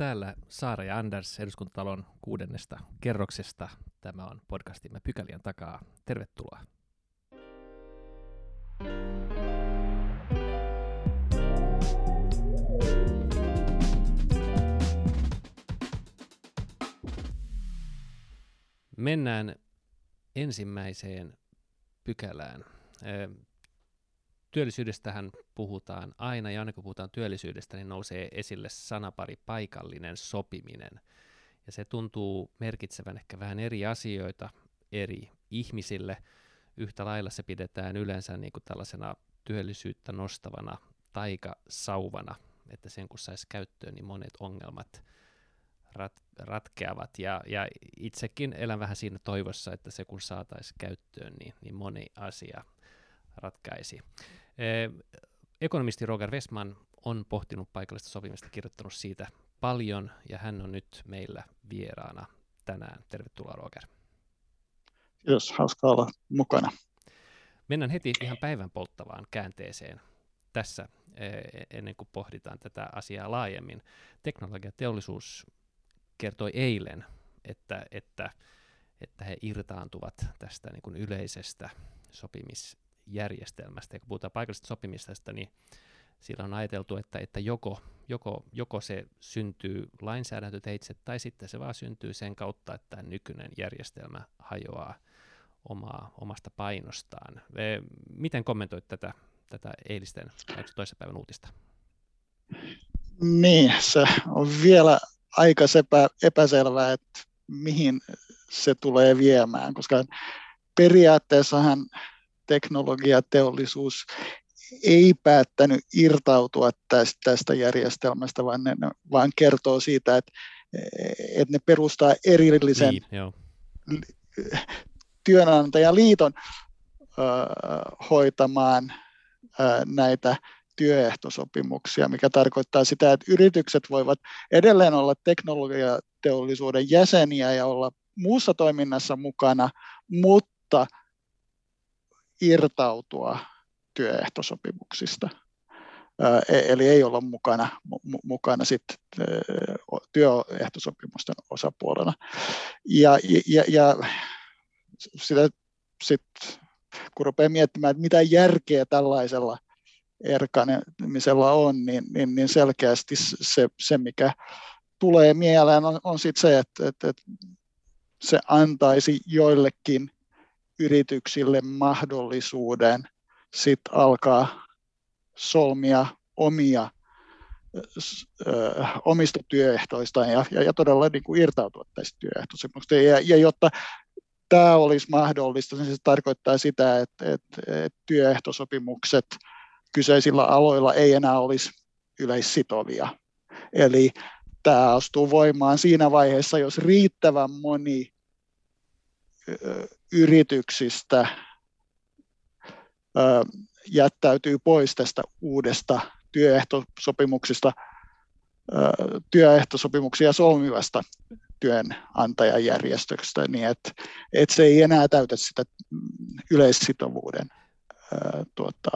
Täällä Saara ja Anders eduskuntatalon kuudennesta kerroksesta. Tämä on podcastimme Pykälien takaa. Tervetuloa. Mennään ensimmäiseen pykälään. Työllisyydestähän puhutaan aina, ja aina kun puhutaan työllisyydestä, niin nousee esille sanapari paikallinen sopiminen. Ja se tuntuu merkitsevän ehkä vähän eri asioita eri ihmisille. Yhtä lailla se pidetään yleensä niin kuin tällaisena työllisyyttä nostavana taikasauvana, että sen kun saisi käyttöön, niin monet ongelmat rat, ratkeavat. Ja, ja itsekin elän vähän siinä toivossa, että se kun saataisiin käyttöön, niin, niin moni asia ratkaisi. Eh, ekonomisti Roger Westman on pohtinut paikallista sopimista, kirjoittanut siitä paljon, ja hän on nyt meillä vieraana tänään. Tervetuloa Roger. Kiitos, hauska olla mukana. Mennään heti ihan päivän polttavaan käänteeseen tässä, eh, ennen kuin pohditaan tätä asiaa laajemmin. Teknologiateollisuus kertoi eilen, että, että, että he irtaantuvat tästä niin kuin yleisestä sopimis järjestelmästä. Ja kun puhutaan paikallisesta sopimisesta, niin sillä on ajateltu, että, että joko, joko, joko se syntyy lainsäädäntöteitse tai sitten se vaan syntyy sen kautta, että nykyinen järjestelmä hajoaa omaa, omasta painostaan. Miten kommentoit tätä, tätä eilisten toisen päivän uutista? Niin, se on vielä aika sepä, epäselvää, että mihin se tulee viemään, koska periaatteessahan teknologiateollisuus ei päättänyt irtautua tästä, tästä järjestelmästä, vaan ne vaan kertoo siitä, että, että ne perustaa erillisen niin, työnantajaliiton ö, hoitamaan ö, näitä työehtosopimuksia, mikä tarkoittaa sitä, että yritykset voivat edelleen olla teknologiateollisuuden jäseniä ja olla muussa toiminnassa mukana, mutta – irtautua työehtosopimuksista. E-, eli ei olla mukana, mukana sit työehtosopimusten osapuolena. Ja, ja, ja sitä sit, kun rupeaa miettimään, että mitä järkeä tällaisella erkanemisella on, niin, niin, niin selkeästi se, se, mikä tulee mieleen, on, on sit se, että, että, että se antaisi joillekin yrityksille mahdollisuuden sit alkaa solmia omia omista työehtoistaan ja, ja, ja todella niin kuin irtautua tästä työehtosopimuksesta. Ja, ja jotta tämä olisi mahdollista, niin se tarkoittaa sitä, että, että, että työehtosopimukset kyseisillä aloilla ei enää olisi yleissitovia. Eli tämä astuu voimaan siinä vaiheessa, jos riittävän moni yrityksistä jättäytyy pois tästä uudesta työehtosopimuksista, työehtosopimuksia solmivasta työnantajajärjestöstä, niin että, että se ei enää täytä sitä yleissitovuuden tuota,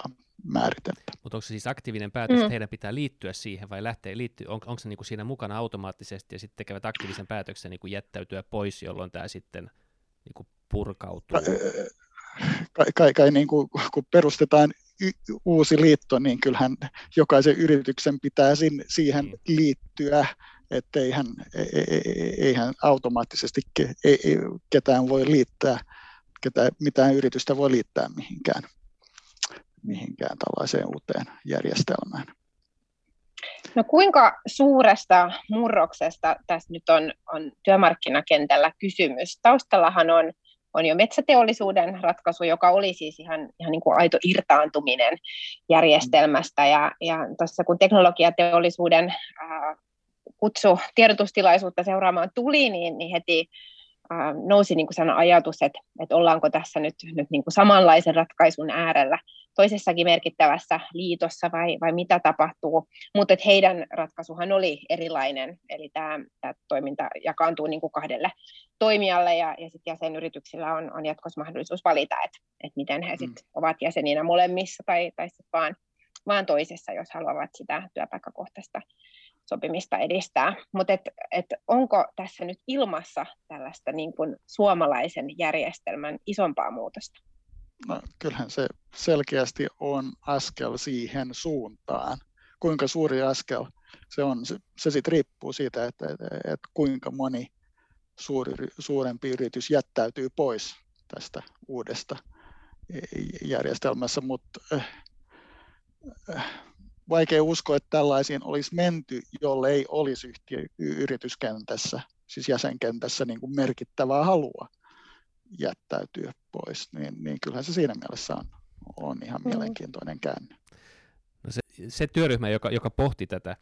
määriteltä. Mutta onko se siis aktiivinen päätös, mm. että heidän pitää liittyä siihen vai lähteä liittyä, on, onko se niinku siinä mukana automaattisesti ja sitten tekevät aktiivisen päätöksen niinku jättäytyä pois, jolloin tämä sitten niinku purkautuu? Kai, kai, kai niin kuin, kun perustetaan y- uusi liitto, niin kyllähän jokaisen yrityksen pitää sin, siihen niin. liittyä, että eihän, eihän automaattisesti ke, ei, ei, ketään voi liittää, ketään, mitään yritystä voi liittää mihinkään, mihinkään tällaiseen uuteen järjestelmään. No kuinka suuresta murroksesta tässä nyt on, on työmarkkinakentällä kysymys? Taustallahan on on jo metsäteollisuuden ratkaisu, joka oli siis ihan, ihan niin kuin aito irtaantuminen järjestelmästä. Ja, ja tuossa kun teknologiateollisuuden ää, kutsu tiedotustilaisuutta seuraamaan tuli, niin, niin heti ää, nousi niin kuin ajatus, että, että ollaanko tässä nyt, nyt niin kuin samanlaisen ratkaisun äärellä toisessakin merkittävässä liitossa vai, vai mitä tapahtuu. Mutta heidän ratkaisuhan oli erilainen, eli tämä, tämä toiminta jakaantuu niin kuin kahdelle toimijalle ja, ja sitten jäsenyrityksillä on, on jatkossa mahdollisuus valita, että, että miten he sit mm. ovat jäseninä molemmissa tai, tai sitten vaan, vaan toisessa, jos haluavat sitä työpaikkakohtaista sopimista edistää. Mutta et, et onko tässä nyt ilmassa tällaista niin kuin suomalaisen järjestelmän isompaa muutosta? No, kyllähän se selkeästi on askel siihen suuntaan. Kuinka suuri askel se on, se, se sitten riippuu siitä, että, että, että kuinka moni suuri, suurempi yritys jättäytyy pois tästä uudesta järjestelmässä, mutta äh, äh, vaikea uskoa, että tällaisiin olisi menty, jolle ei olisi yhtiö, yrityskentässä, siis jäsenkentässä niin kuin merkittävää halua jättäytyä pois, niin, niin kyllähän se siinä mielessä on, on ihan mm. mielenkiintoinen käänne. No se, se työryhmä, joka, joka pohti tätä,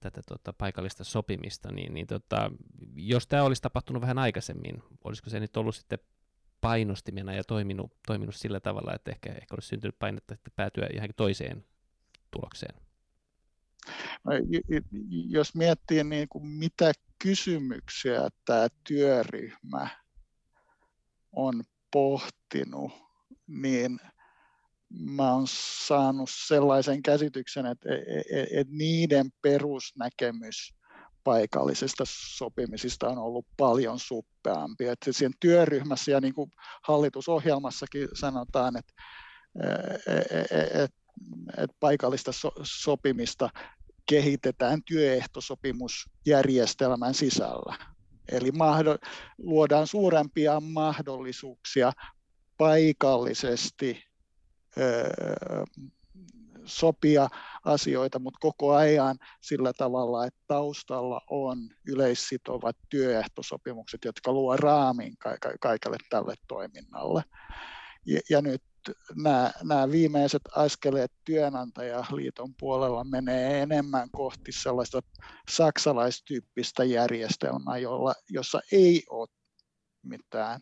tätä tota, paikallista sopimista, niin, niin tota, jos tämä olisi tapahtunut vähän aikaisemmin, olisiko se nyt ollut sitten painostimena ja toiminut, toiminut sillä tavalla, että ehkä, ehkä olisi syntynyt painetta että päätyä ihan toiseen tulokseen? No, jos miettii niin kuin mitä kysymyksiä tämä työryhmä on pohtinut, niin mä oon saanut sellaisen käsityksen, että, että niiden perusnäkemys paikallisista sopimisista on ollut paljon suppeampi. Että siinä työryhmässä ja niin kuin hallitusohjelmassakin sanotaan, että, että, että paikallista sopimista kehitetään työehtosopimusjärjestelmän sisällä. Eli luodaan suurempia mahdollisuuksia paikallisesti sopia asioita, mutta koko ajan sillä tavalla, että taustalla on yleissitovat työehtosopimukset, jotka luo raamin kaikelle tälle toiminnalle. Ja, ja nyt nämä, nämä viimeiset askeleet työnantajaliiton puolella menee enemmän kohti sellaista saksalaistyyppistä järjestelmää, jolla, jossa ei ole mitään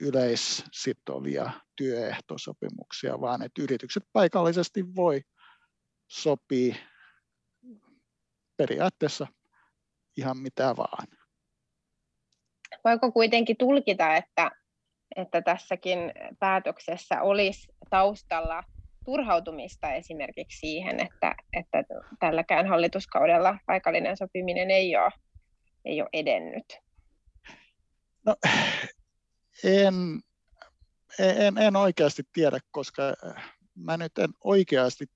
yleissitovia työehtosopimuksia, vaan että yritykset paikallisesti voi sopia periaatteessa ihan mitä vaan. Voiko kuitenkin tulkita, että, että tässäkin päätöksessä olisi taustalla turhautumista esimerkiksi siihen, että, että tälläkään hallituskaudella paikallinen sopiminen ei ole, ei ole edennyt? No, en, en, en oikeasti tiedä, koska mä nyt en oikeasti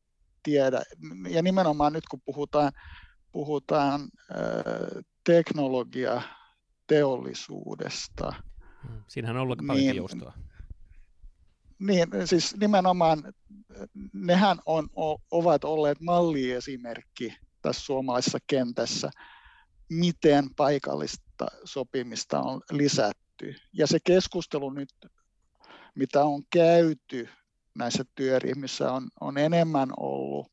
tiedä. Ja nimenomaan nyt kun puhutaan, puhutaan teknologia teollisuudesta. Hmm, siinähän on ollut paljon niin, joustoa. Niin, siis nimenomaan nehän on, ovat olleet malliesimerkki tässä suomalaisessa kentässä, miten paikallista sopimista on lisätty. Ja se keskustelu nyt, mitä on käyty näissä työryhmissä, on, on enemmän ollut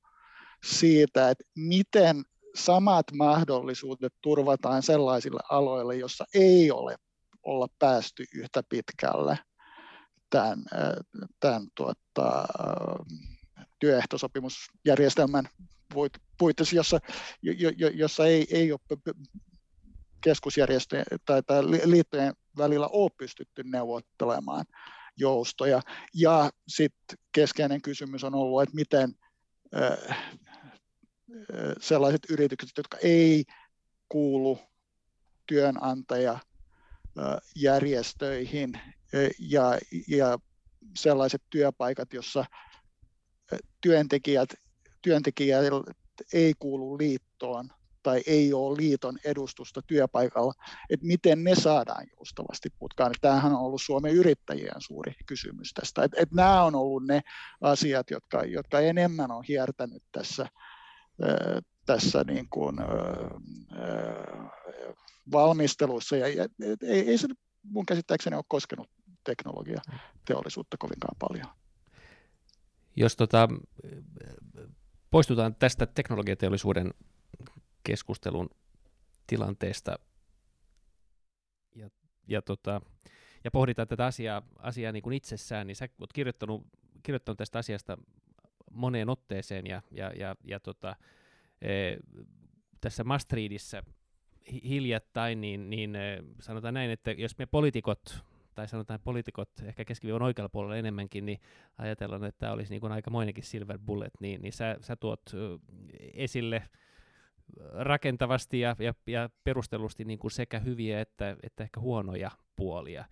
siitä, että miten samat mahdollisuudet turvataan sellaisille aloille, joissa ei ole olla päästy yhtä pitkälle tämän, tämän tuota, työehtosopimusjärjestelmän puitteissa, jossa, jossa ei, ei ole keskusjärjestöjen tai, tai liittojen välillä ole pystytty neuvottelemaan joustoja. Ja sitten keskeinen kysymys on ollut, että miten sellaiset yritykset, jotka ei kuulu työnantajajärjestöihin ja, ja sellaiset työpaikat, jossa työntekijät, työntekijät ei kuulu liittoon tai ei ole liiton edustusta työpaikalla, että miten ne saadaan joustavasti putkaan. Tämähän on ollut Suomen yrittäjien suuri kysymys tästä. Että, että nämä on ollut ne asiat, jotka, jotka enemmän on hiertänyt tässä, tässä niin kuin, valmistelussa. Ja, ja ei, ei se mun käsittääkseni ole koskenut teknologia teollisuutta kovinkaan paljon. Jos tota, poistutaan tästä teknologiateollisuuden keskustelun tilanteesta ja, ja, tota, ja pohditaan tätä asiaa, asiaa niin kuin itsessään, niin sä oot kirjoittanut, kirjoittanut tästä asiasta moneen otteeseen ja, ja, ja, ja tota, e, tässä Maastrichtissa hiljattain, niin, niin e, sanotaan näin, että jos me poliitikot tai sanotaan poliitikot ehkä keskiviivan oikealla puolella enemmänkin, niin ajatellaan, että tämä olisi niin kuin aika moinenkin silver bullet, niin, niin sä, sä tuot esille rakentavasti ja, ja, ja perustellusti niin kuin sekä hyviä että, että ehkä huonoja puolia.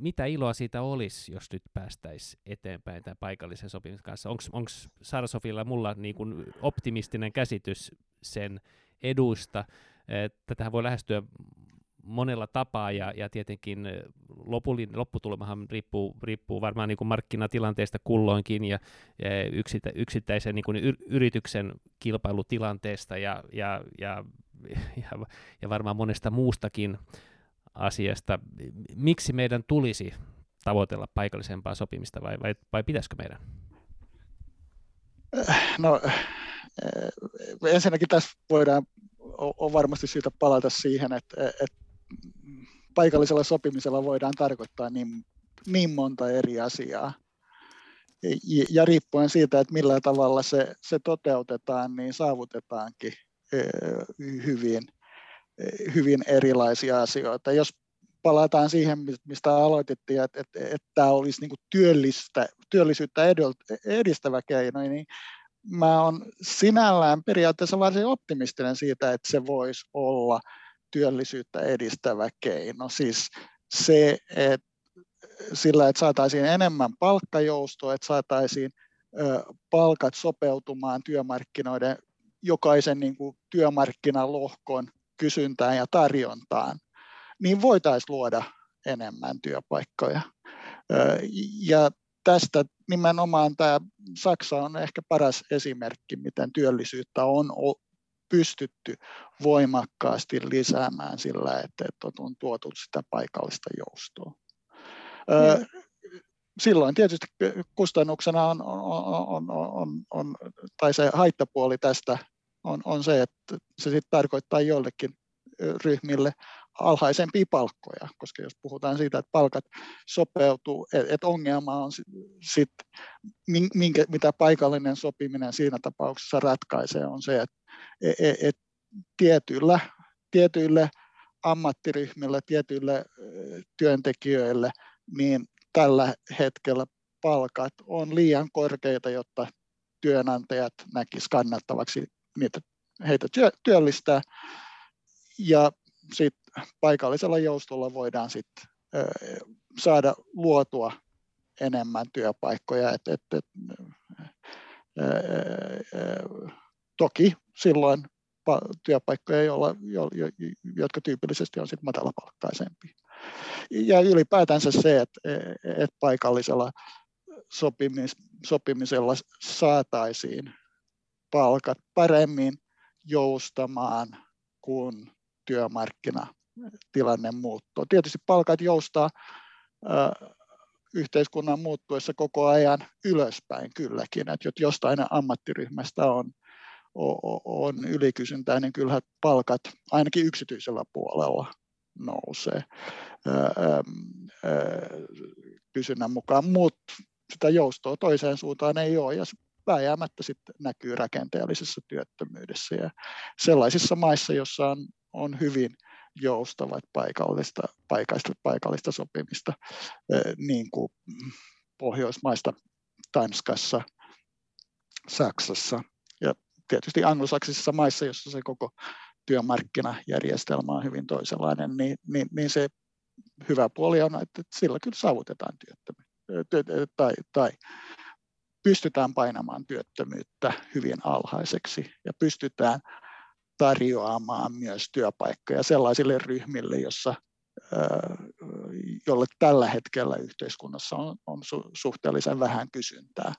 Mitä iloa siitä olisi, jos nyt päästäisiin eteenpäin tämän paikallisen sopimisen kanssa? Onko Sara Sofilla mulla niin kuin optimistinen käsitys sen eduista? Tätähän voi lähestyä monella tapaa ja, ja tietenkin lopullinen, lopputulemahan riippuu, riippuu varmaan niin kuin markkinatilanteesta kulloinkin ja, ja yksitä, yksittäisen niin kuin yrityksen kilpailutilanteesta ja, ja, ja, ja, ja varmaan monesta muustakin asiasta. Miksi meidän tulisi tavoitella paikallisempaa sopimista vai, vai, vai pitäisikö meidän? No ensinnäkin tässä voidaan, on varmasti syytä palata siihen, että, että paikallisella sopimisella voidaan tarkoittaa niin, niin monta eri asiaa. Ja, riippuen siitä, että millä tavalla se, se toteutetaan, niin saavutetaankin hyvin, hyvin erilaisia asioita. Jos palataan siihen, mistä aloitettiin, että, että, että tämä olisi niin työllistä, työllisyyttä edistävä keino, niin mä olen sinällään periaatteessa varsin optimistinen siitä, että se voisi olla – työllisyyttä edistävä keino. Siis se, että sillä, että saataisiin enemmän palkkajoustoa, että saataisiin palkat sopeutumaan työmarkkinoiden jokaisen niin kuin työmarkkinalohkon kysyntään ja tarjontaan, niin voitaisiin luoda enemmän työpaikkoja. Ja tästä nimenomaan tämä Saksa on ehkä paras esimerkki, miten työllisyyttä on pystytty voimakkaasti lisäämään sillä, että, on tuotu sitä paikallista joustoa. Mm. Silloin tietysti kustannuksena on, on, on, on, on tai se haittapuoli tästä on, on se, että se sitten tarkoittaa joillekin ryhmille alhaisempia palkkoja, koska jos puhutaan siitä, että palkat sopeutuu, että ongelma on sitten, minkä, mitä paikallinen sopiminen siinä tapauksessa ratkaisee, on se, että et, e, et tietyillä, tietyille ammattiryhmillä, tietyille työntekijöille, niin tällä hetkellä palkat on liian korkeita, jotta työnantajat näkisivät kannattavaksi niitä, heitä työllistää. Ja sitten paikallisella joustolla voidaan sitten saada luotua enemmän työpaikkoja. Et, et, et, toki silloin työpaikkoja, joilla, jo, jo, jotka tyypillisesti on sitten matalapalkkaisempia. Ja ylipäätänsä se, että, että paikallisella sopimis, sopimisella saataisiin palkat paremmin joustamaan, kun työmarkkinatilanne muuttuu. Tietysti palkat joustaa yhteiskunnan muuttuessa koko ajan ylöspäin kylläkin, että jostain ammattiryhmästä on on ylikysyntää, niin kyllähän palkat ainakin yksityisellä puolella nousee. Kysynnän mukaan, mutta sitä joustoa toiseen suuntaan ei ole ja vääjäämättä sitten näkyy rakenteellisessa työttömyydessä. Ja sellaisissa maissa, joissa on, on hyvin joustavat paikallista, paikallista, paikallista sopimista, niin kuin Pohjoismaista, Tanskassa, Saksassa ja tietysti anglosaksisissa maissa, jossa se koko työmarkkinajärjestelmä on hyvin toisenlainen, niin, niin, niin se hyvä puoli on, että sillä kyllä saavutetaan työttömyyttä tai, tai pystytään painamaan työttömyyttä hyvin alhaiseksi ja pystytään tarjoamaan myös työpaikkoja sellaisille ryhmille, jossa, jolle tällä hetkellä yhteiskunnassa on, on suhteellisen vähän kysyntää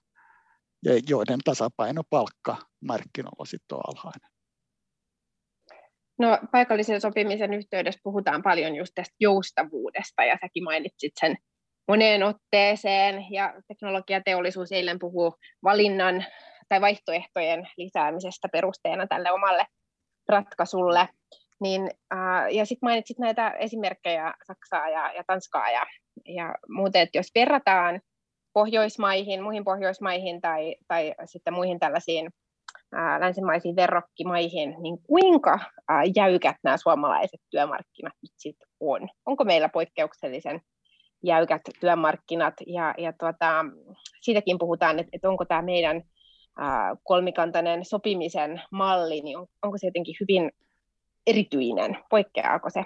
ja joiden tasapainopalkka markkinoilla sitten on alhainen. No, paikallisen sopimisen yhteydessä puhutaan paljon just tästä joustavuudesta, ja säkin mainitsit sen moneen otteeseen, ja teknologiateollisuus eilen puhuu valinnan tai vaihtoehtojen lisäämisestä perusteena tälle omalle ratkaisulle. Niin, äh, ja sitten mainitsit näitä esimerkkejä Saksaa ja, ja Tanskaa ja, ja muuten, että jos verrataan Pohjoismaihin, muihin Pohjoismaihin tai, tai sitten muihin tällaisiin ää, länsimaisiin verrokkimaihin, niin kuinka ää, jäykät nämä suomalaiset työmarkkinat nyt sitten on? Onko meillä poikkeuksellisen jäykät työmarkkinat ja, ja tuota, siitäkin puhutaan, että, että onko tämä meidän kolmikantainen sopimisen malli, niin onko se jotenkin hyvin erityinen? Poikkeaako se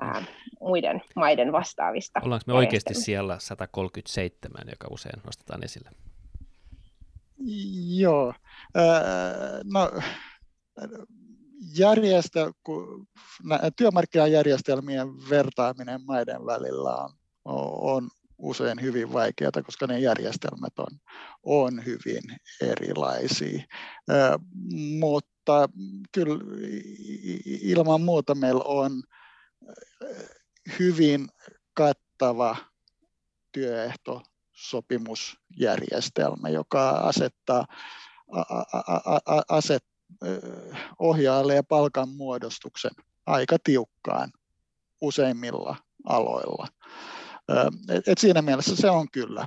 ää, muiden maiden vastaavista? Ollaanko me oikeasti siellä 137, joka usein nostetaan esille? Joo. no, järjestö, kun työmarkkinajärjestelmien vertaaminen maiden välillä on, on usein hyvin vaikeaa, koska ne järjestelmät on, on hyvin erilaisia. Mutta kyllä ilman muuta meillä on hyvin kattava työehtosopimusjärjestelmä, joka asettaa aset, ohjailee palkanmuodostuksen aika tiukkaan useimmilla aloilla. Et siinä mielessä se on kyllä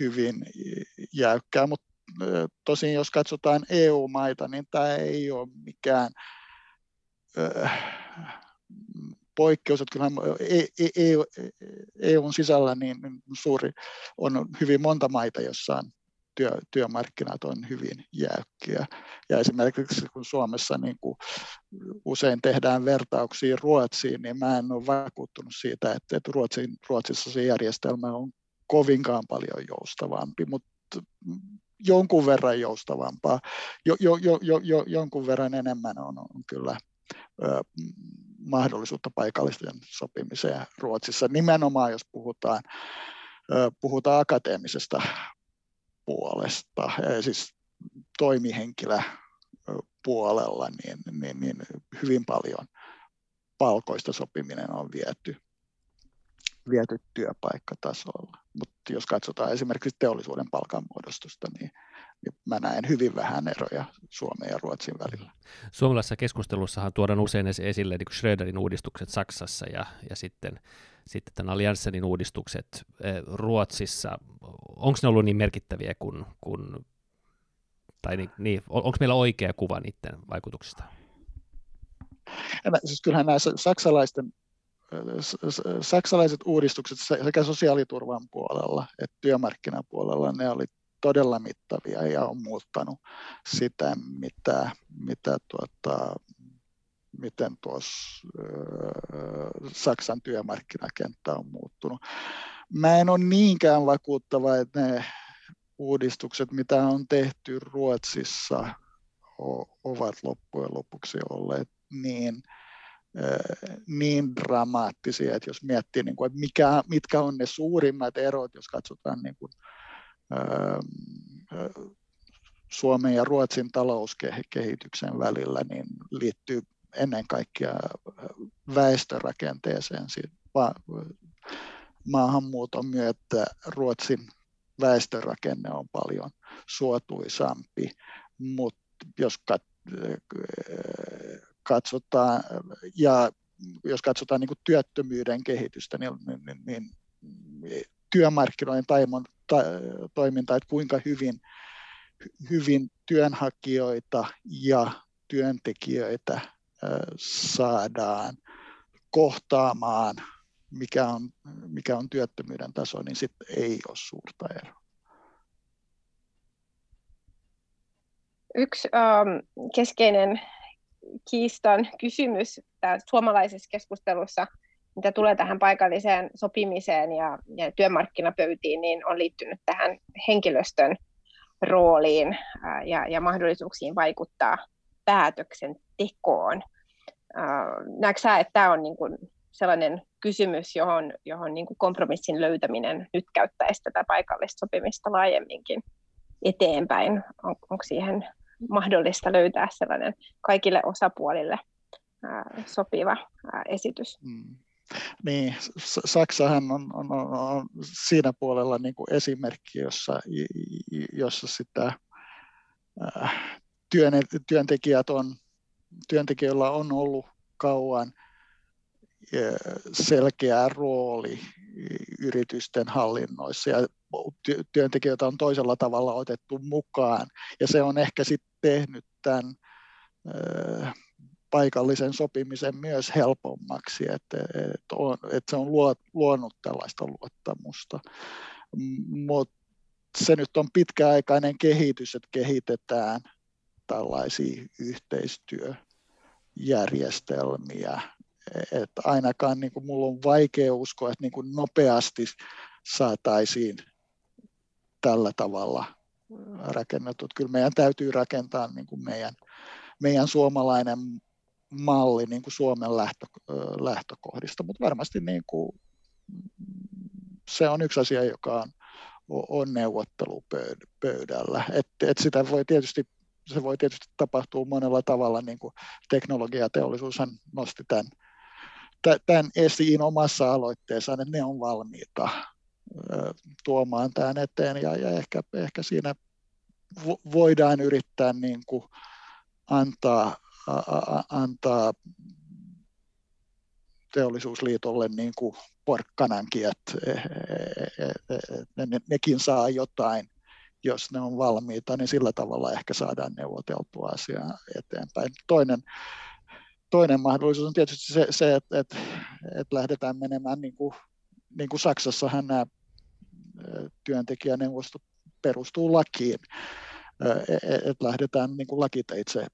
hyvin jäykkää, mutta tosin jos katsotaan EU-maita, niin tämä ei ole mikään poikkeus, että kyllähän EUn e, e sisällä niin suuri on hyvin monta maita, jossa on työ, työmarkkinat on hyvin jäykkiä. Ja esimerkiksi kun Suomessa niin kuin usein tehdään vertauksia Ruotsiin, niin mä en ole vakuuttunut siitä, että, että Ruotsin, Ruotsissa se järjestelmä on kovinkaan paljon joustavampi, mutta jonkun verran joustavampaa, jo, jo, jo, jo, jo, jonkun verran enemmän on, on kyllä ö, mahdollisuutta paikallisten sopimiseen Ruotsissa, nimenomaan jos puhutaan, ö, puhutaan akateemisesta puolesta, siis toimihenkilö puolella, niin, niin, niin hyvin paljon palkoista sopiminen on viety, viety työpaikkatasolla. Mutta jos katsotaan esimerkiksi teollisuuden palkanmuodostusta, niin, niin mä näen hyvin vähän eroja Suomen ja Ruotsin välillä. Suomalaisessa keskustelussahan tuodaan usein esille niin Schröderin uudistukset Saksassa ja, ja sitten sitten tämän Allianssenin uudistukset eh, Ruotsissa, onko ne ollut niin merkittäviä kuin, kuin tai niin, niin onko meillä oikea kuva niiden vaikutuksista? Siis kyllähän nämä saksalaisten saksalaiset uudistukset sekä sosiaaliturvan puolella että työmarkkinapuolella, ne oli todella mittavia ja on muuttanut sitä, mitä, mitä tuota, miten tuossa Saksan työmarkkinakenttä on muuttunut. Mä en ole niinkään vakuuttava, että ne uudistukset, mitä on tehty Ruotsissa, ovat loppujen lopuksi olleet niin, niin dramaattisia, että jos miettii, niin kuin, että mikä, mitkä on ne suurimmat erot, jos katsotaan niin kuin, Suomen ja Ruotsin talouskehityksen välillä, niin liittyy ennen kaikkea väestörakenteeseen. Maahanmuuton myötä Ruotsin väestörakenne on paljon suotuisampi, mutta jos katsotaan, ja jos katsotaan niin työttömyyden kehitystä, niin, niin, niin, niin työmarkkinoiden taimon, ta, toiminta, että kuinka hyvin, hyvin työnhakijoita ja työntekijöitä saadaan kohtaamaan, mikä on, mikä on työttömyyden taso, niin sitten ei ole suurta eroa. Yksi ähm, keskeinen kiistan kysymys tässä suomalaisessa keskustelussa, mitä tulee tähän paikalliseen sopimiseen ja, ja työmarkkinapöytiin, niin on liittynyt tähän henkilöstön rooliin äh, ja, ja mahdollisuuksiin vaikuttaa päätöksentekoon. Näetkö sä, että tämä on niin kuin sellainen kysymys, johon, johon niin kuin kompromissin löytäminen nyt käyttäisi tätä paikallista sopimista laajemminkin eteenpäin? On, onko siihen mahdollista löytää sellainen kaikille osapuolille ää, sopiva ää, esitys? Mm. Niin, Saksahan on, on, on, on siinä puolella niin kuin esimerkki, jossa, jossa sitä työn, työntekijät on, työntekijöillä on ollut kauan selkeä rooli yritysten hallinnoissa ja työntekijöitä on toisella tavalla otettu mukaan ja se on ehkä sitten tehnyt tämän paikallisen sopimisen myös helpommaksi, että, että, on, että se on luonut tällaista luottamusta. Mutta se nyt on pitkäaikainen kehitys, että kehitetään tällaisia yhteistyöjärjestelmiä. Että ainakaan niin kuin mulla on vaikea uskoa, että niin kuin nopeasti saataisiin tällä tavalla rakennetut. Kyllä meidän täytyy rakentaa niin kuin meidän, meidän suomalainen malli niin kuin Suomen lähtö, lähtökohdista, mutta varmasti niin kuin, se on yksi asia, joka on, on neuvottelupöydällä. Et, et sitä voi tietysti, se voi tietysti tapahtua monella tavalla, niin kuin teknologiateollisuushan nosti tämän, tämän esiin omassa aloitteessaan, että ne on valmiita tuomaan tämän eteen ja, ja ehkä, ehkä siinä voidaan yrittää niin kuin antaa, a, antaa teollisuusliitolle niin kuin porkkanankin, että e, e, e, ne, ne, nekin saa jotain, jos ne on valmiita, niin sillä tavalla ehkä saadaan neuvoteltua asiaa eteenpäin. Toinen, toinen mahdollisuus on tietysti se, se että, että, että lähdetään menemään niin kuin, niin kuin Saksassahan nämä työntekijäneuvosto perustuu lakiin, että lähdetään niin kuin lakiteitse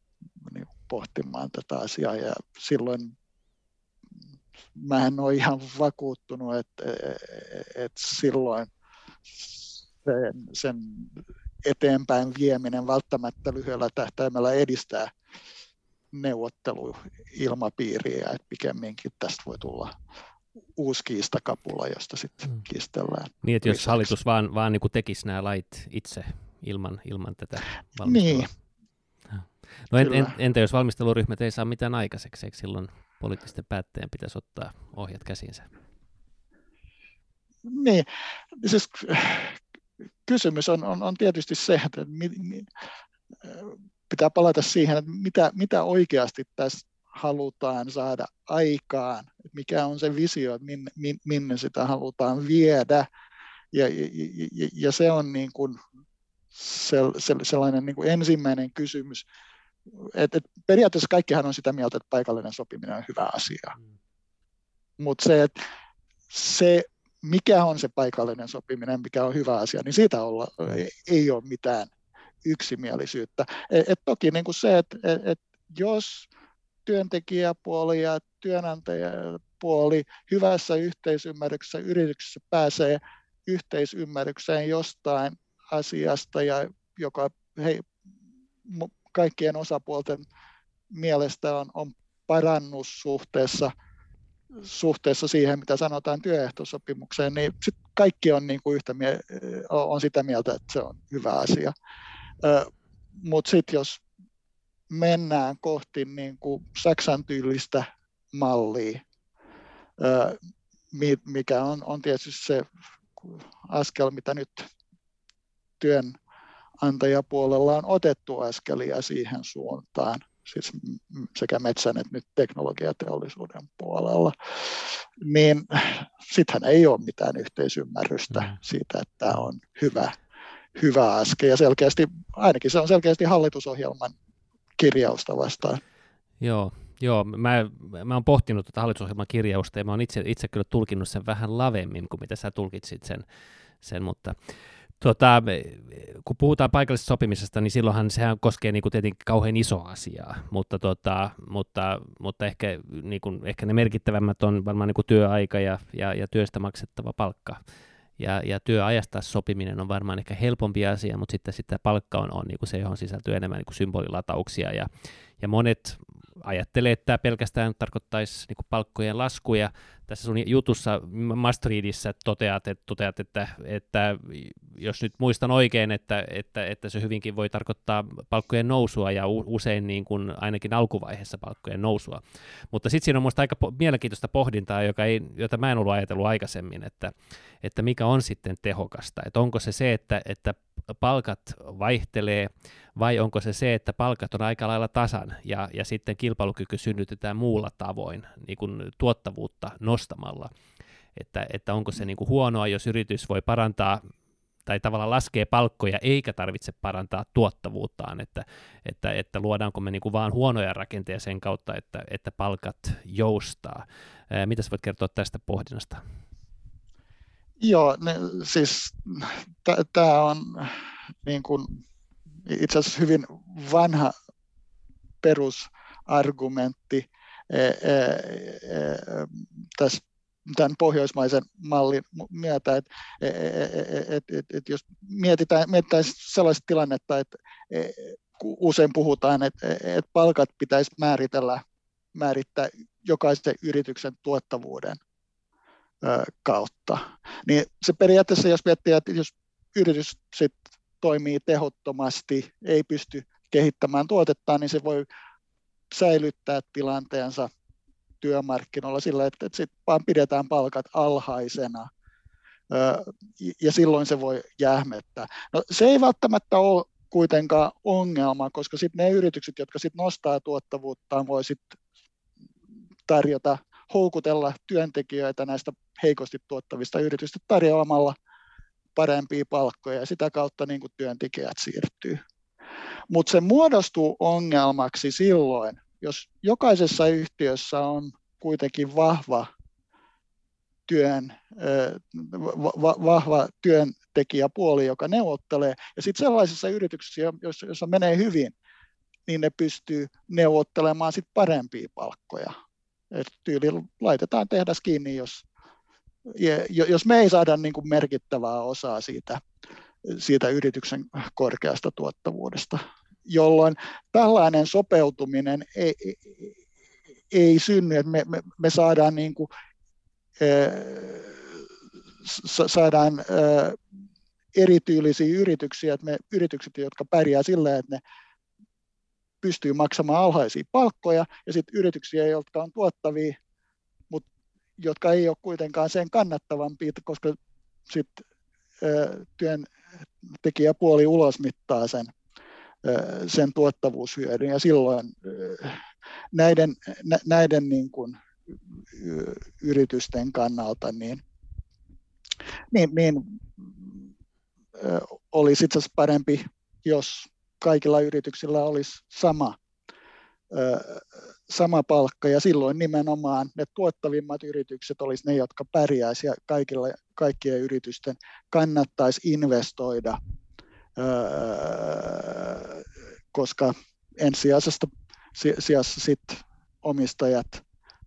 niin pohtimaan tätä asiaa ja silloin mä en ole ihan vakuuttunut, että, että silloin sen, sen eteenpäin vieminen välttämättä lyhyellä tähtäimellä edistää neuvotteluilmapiiriä, että pikemminkin tästä voi tulla uusi kiistakapula, josta sitten mm. kiistellään. Niin, että jos hallitus vaan, vaan niin tekisi nämä lait itse ilman, ilman tätä valmistelua. Niin. No en, en, entä jos valmisteluryhmät ei saa mitään aikaiseksi, eikö silloin poliittisten päättäjien pitäisi ottaa ohjat käsinsä? Niin, siis kysymys on, on, on tietysti se, että mi, mi, pitää palata siihen, että mitä, mitä oikeasti tässä halutaan saada aikaan, mikä on se visio, että minne, minne sitä halutaan viedä. Ja, ja, ja se on niin kuin sellainen niin kuin ensimmäinen kysymys. Et, et periaatteessa kaikkihan on sitä mieltä, että paikallinen sopiminen on hyvä asia. Mm. Mutta se, että se, mikä on se paikallinen sopiminen, mikä on hyvä asia, niin siitä olla, ei, ei ole mitään yksimielisyyttä. Et, et toki niin kuin se, että et, et jos työntekijäpuoli ja työnantajapuoli hyvässä yhteisymmärryksessä yrityksessä pääsee yhteisymmärrykseen jostain asiasta, ja joka hei, kaikkien osapuolten mielestä on, on parannus suhteessa, suhteessa siihen, mitä sanotaan työehtosopimukseen, niin sit kaikki on, niin kuin yhtä mie- on sitä mieltä, että se on hyvä asia. Mutta sitten jos mennään kohti niin kuin Saksan tyylistä mallia, mikä on, on tietysti se askel, mitä nyt työnantajapuolella on otettu askelia siihen suuntaan, siis sekä metsän että nyt teknologiateollisuuden puolella, niin sittenhän ei ole mitään yhteisymmärrystä mm. siitä, että tämä on hyvä, hyvä askel. Ja selkeästi, ainakin se on selkeästi hallitusohjelman kirjausta vastaan. Joo, Joo, mä, mä oon pohtinut tätä hallitusohjelman kirjausta ja mä oon itse, itse kyllä tulkinnut sen vähän lavemmin kuin mitä sä tulkitsit sen, sen mutta Tota, kun puhutaan paikallisesta sopimisesta, niin silloinhan sehän koskee niin kuin tietenkin kauhean iso asiaa, mutta, tota, mutta, mutta ehkä, niin kuin, ehkä ne merkittävämmät on varmaan niin kuin työaika ja, ja, ja työstä maksettava palkka. Ja, ja työajasta sopiminen on varmaan ehkä helpompi asia, mutta sitten, sitten palkka on, on niin kuin se, johon sisältyy enemmän niin kuin symbolilatauksia. Ja, ja monet ajattelee, että tämä pelkästään tarkoittaisi niin kuin palkkojen laskuja. Tässä sun jutussa Mastreedissä toteat, että, toteat, että, että jos nyt muistan oikein, että, että, että se hyvinkin voi tarkoittaa palkkojen nousua ja usein niin kuin ainakin alkuvaiheessa palkkojen nousua. Mutta sitten siinä on minusta aika mielenkiintoista pohdintaa, joka ei, jota mä en ollut ajatellut aikaisemmin, että, että mikä on sitten tehokasta. Että onko se se, että, että palkat vaihtelee, vai onko se se, että palkat on aika lailla tasan ja, ja sitten kilpailukyky synnytetään muulla tavoin, niin kuin tuottavuutta nostamalla. Että, että onko se niin kuin huonoa, jos yritys voi parantaa tai tavallaan laskee palkkoja eikä tarvitse parantaa tuottavuuttaan, että, että, että luodaanko me niin vaan huonoja rakenteja sen kautta, että, että palkat joustaa. Mitä sä voit kertoa tästä pohdinnasta? Joo, ne, siis tämä on niin itse asiassa hyvin vanha perusargumentti tässä tämän pohjoismaisen mallin myötä, että et, et, et, jos mietitään, mietitään sellaista tilannetta, että usein puhutaan, että, että palkat pitäisi määritellä, määrittää jokaisen yrityksen tuottavuuden kautta. Niin se periaatteessa, jos miettii, että jos yritys sit toimii tehottomasti, ei pysty kehittämään tuotettaan, niin se voi säilyttää tilanteensa työmarkkinoilla sillä, että, että sit vaan pidetään palkat alhaisena ja silloin se voi jähmettää. No, se ei välttämättä ole kuitenkaan ongelma, koska sitten ne yritykset, jotka sit nostaa tuottavuuttaan, voi sitten tarjota, houkutella työntekijöitä näistä heikosti tuottavista yritystä tarjoamalla parempia palkkoja ja sitä kautta niin työntekijät siirtyy. Mutta se muodostuu ongelmaksi silloin, jos jokaisessa yhtiössä on kuitenkin vahva työn, vahva työntekijäpuoli, joka neuvottelee. Ja sitten sellaisissa yrityksissä, joissa, joissa menee hyvin, niin ne pystyy neuvottelemaan sit parempia palkkoja. Et tyyli laitetaan tehdas kiinni, jos, jos me ei saada niin kuin merkittävää osaa siitä, siitä yrityksen korkeasta tuottavuudesta, jolloin tällainen sopeutuminen ei, ei, synny, että me, me, me saadaan, niin kuin, saadaan erityylisiä yrityksiä, että me yritykset, jotka pärjää sillä, että ne pystyy maksamaan alhaisia palkkoja, ja sitten yrityksiä, jotka on tuottavia, mutta jotka ei ole kuitenkaan sen kannattavampia, koska sitten työntekijäpuoli ulosmittaa sen, sen tuottavuushyödyn, ja silloin näiden, näiden niin kuin yritysten kannalta niin, niin, niin olisi itse asiassa parempi, jos kaikilla yrityksillä olisi sama, sama palkka ja silloin nimenomaan ne tuottavimmat yritykset olisi ne, jotka pärjäisivät ja kaikilla, kaikkien yritysten kannattaisi investoida, koska ensisijaisesta sijassa sit omistajat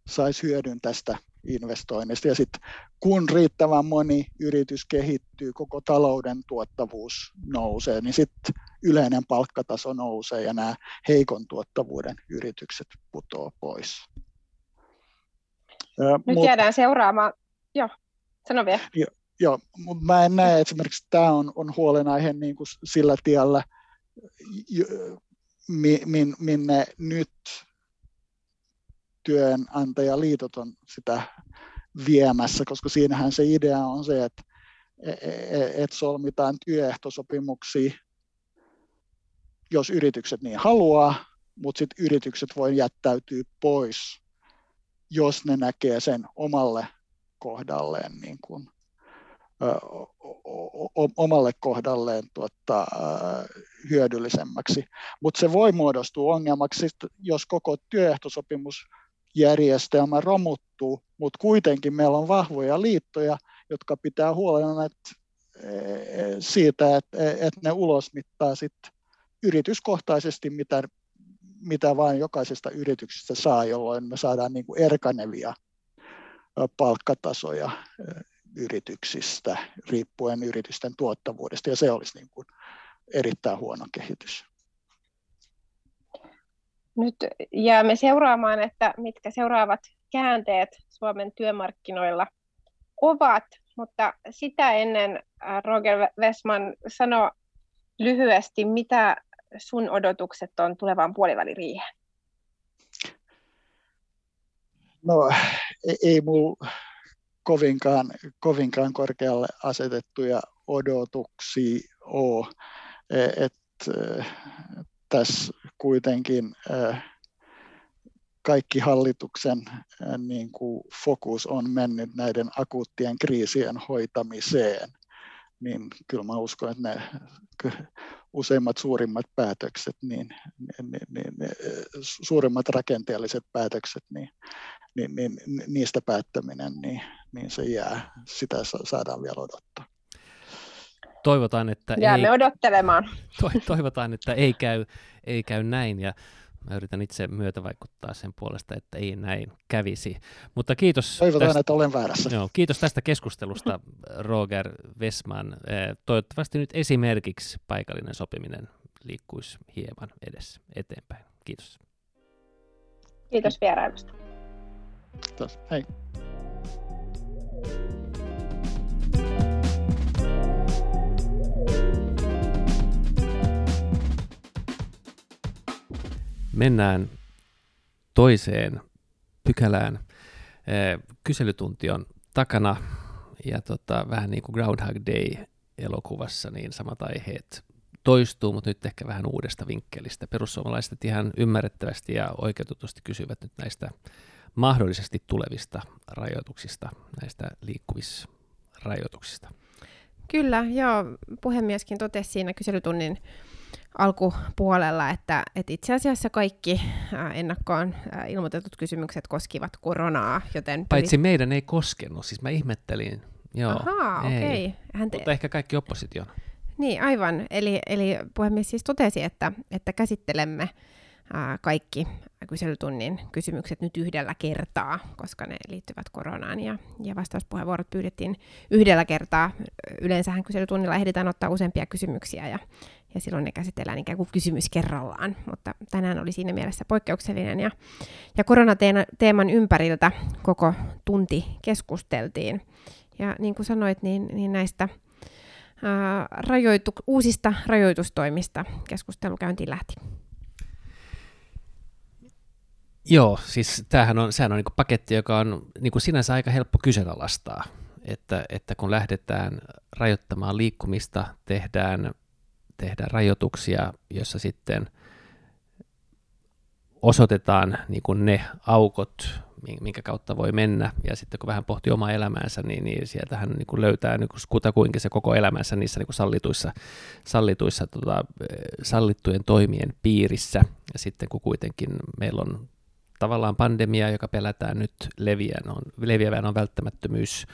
saisi hyödyn tästä investoinnista. Ja sitten kun riittävän moni yritys kehittyy, koko talouden tuottavuus nousee, niin sitten yleinen palkkataso nousee ja nämä heikon tuottavuuden yritykset putoaa pois. Nyt Mut, jäädään seuraamaan. Joo, sano vielä. Jo, joo, mutta mä en näe, että esimerkiksi tämä on, on huolenaihe niin kuin sillä tiellä, minne nyt työnantajaliitot on sitä viemässä, koska siinähän se idea on se, että e, e, e, et solmitaan työehtosopimuksia, jos yritykset niin haluaa, mutta sitten yritykset voi jättäytyä pois, jos ne näkee sen omalle kohdalleen niin kuin omalle kohdalleen tuota, hyödyllisemmäksi. Mutta se voi muodostua ongelmaksi, jos koko työehtosopimusjärjestelmä romuttuu, mutta kuitenkin meillä on vahvoja liittoja, jotka pitää huolen että, siitä, että, että ne ulosmittaa sit yrityskohtaisesti, mitä, mitä vain jokaisesta yrityksestä saa, jolloin me saadaan niin erkanevia palkkatasoja yrityksistä, riippuen yritysten tuottavuudesta, ja se olisi niin kuin erittäin huono kehitys. Nyt jäämme seuraamaan, että mitkä seuraavat käänteet Suomen työmarkkinoilla ovat, mutta sitä ennen äh, Roger Westman sano lyhyesti, mitä sun odotukset on tulevaan puoliväliriiheen? No ei, ei mulla kovinkaan, kovinkaan korkealle asetettuja odotuksia ole. E, et, e, tässä kuitenkin e, kaikki hallituksen niin kuin fokus on mennyt näiden akuuttien kriisien hoitamiseen, niin kyllä mä uskon, että ne useimmat suurimmat päätökset, niin, niin, niin, niin suurimmat rakenteelliset päätökset, niin, niin, niin niistä päättäminen, niin, niin se jää, sitä saadaan vielä odottaa. Toivotaan, että Jäämme ei, odottelemaan. Toivotaan, että ei käy, ei käy näin ja Mä yritän itse myötä vaikuttaa sen puolesta, että ei näin kävisi. Mutta kiitos. Toivotaan, tästä, että olen väärässä. Joo, kiitos tästä keskustelusta, Roger Westman. Eh, toivottavasti nyt esimerkiksi paikallinen sopiminen liikkuisi hieman edes eteenpäin. Kiitos. Kiitos vierailusta. Kiitos. Hei. Mennään toiseen pykälään. Kyselytunti on takana ja tota, vähän niin kuin Groundhog Day elokuvassa, niin samat aiheet toistuu, mutta nyt ehkä vähän uudesta vinkkelistä. Perussuomalaiset ihan ymmärrettävästi ja oikeutetusti kysyvät nyt näistä mahdollisesti tulevista rajoituksista, näistä liikkuvisrajoituksista. Kyllä, joo. Puhemieskin totesi siinä kyselytunnin alkupuolella, että, että itse asiassa kaikki ennakkoon ilmoitetut kysymykset koskivat koronaa, joten... Paitsi meidän ei koskenut, siis mä ihmettelin. Joo, Ahaa, okei. Okay. Hän te... Mutta ehkä kaikki opposition. Niin, aivan. Eli, eli puhemies siis totesi, että, että käsittelemme kaikki kyselytunnin kysymykset nyt yhdellä kertaa, koska ne liittyvät koronaan ja, ja vastauspuheenvuorot pyydettiin yhdellä kertaa. Yleensähän kyselytunnilla ehditään ottaa useampia kysymyksiä ja, ja silloin ne käsitellään ikään kuin kysymys kerrallaan, mutta tänään oli siinä mielessä poikkeuksellinen ja, ja koronateeman ympäriltä koko tunti keskusteltiin. Ja niin kuin sanoit, niin, niin näistä ää, rajoitu, uusista rajoitustoimista keskustelu käyntiin lähti. Joo, siis tämähän on, sehän on niin paketti, joka on niin kuin sinänsä aika helppo kyseenalaistaa, että, että kun lähdetään rajoittamaan liikkumista, tehdään, tehdään rajoituksia, jossa sitten osoitetaan niin kuin ne aukot, minkä kautta voi mennä, ja sitten kun vähän pohtii omaa elämäänsä, niin, niin sieltähän niin kuin löytää niin kuin kutakuinkin se koko elämänsä niissä niin kuin sallituissa, sallituissa tota, sallittujen toimien piirissä, ja sitten kun kuitenkin meillä on tavallaan pandemia, joka pelätään nyt leviän, on, leviävän on välttämättömyys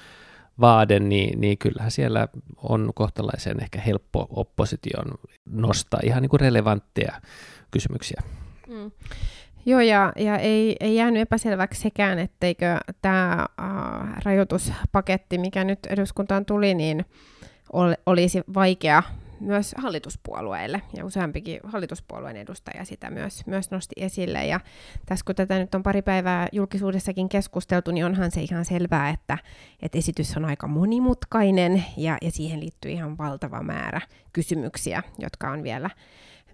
vaade, niin, niin kyllähän siellä on kohtalaisen ehkä helppo opposition nostaa ihan niin kuin relevantteja kysymyksiä. Mm. Joo, ja, ja ei, ei jäänyt epäselväksi sekään, etteikö tämä äh, rajoituspaketti, mikä nyt eduskuntaan tuli, niin ol, olisi vaikea myös hallituspuolueille, ja useampikin hallituspuolueen edustaja sitä myös, myös nosti esille. Ja tässä kun tätä nyt on pari päivää julkisuudessakin keskusteltu, niin onhan se ihan selvää, että, että esitys on aika monimutkainen, ja, ja siihen liittyy ihan valtava määrä kysymyksiä, jotka on vielä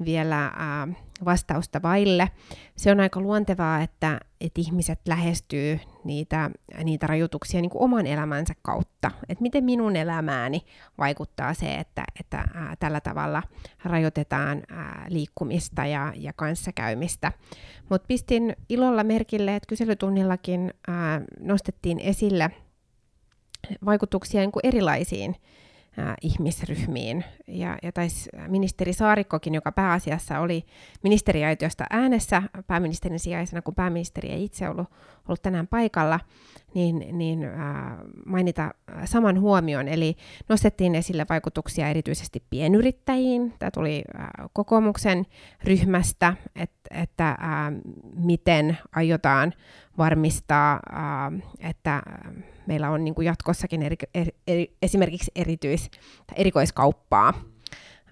vielä ää, vastausta vaille. Se on aika luontevaa, että, että ihmiset lähestyy niitä, niitä rajoituksia niin kuin oman elämänsä kautta. Että miten minun elämääni vaikuttaa se, että, että ää, tällä tavalla rajoitetaan ää, liikkumista ja, ja kanssakäymistä. Mutta pistin ilolla merkille, että kyselytunnillakin ää, nostettiin esille vaikutuksia niin kuin erilaisiin ihmisryhmiin. Ja, ja taisi ministeri Saarikkokin, joka pääasiassa oli ministeriaitiosta äänessä pääministerin sijaisena, kun pääministeri ei itse ollut, ollut tänään paikalla, niin, niin äh, mainita saman huomion. Eli nostettiin esille vaikutuksia erityisesti pienyrittäjiin. Tämä tuli äh, kokoomuksen ryhmästä, et, että äh, miten aiotaan varmistaa, äh, että meillä on niin kuin jatkossakin eri, eri, esimerkiksi erityis, erikoiskauppaa,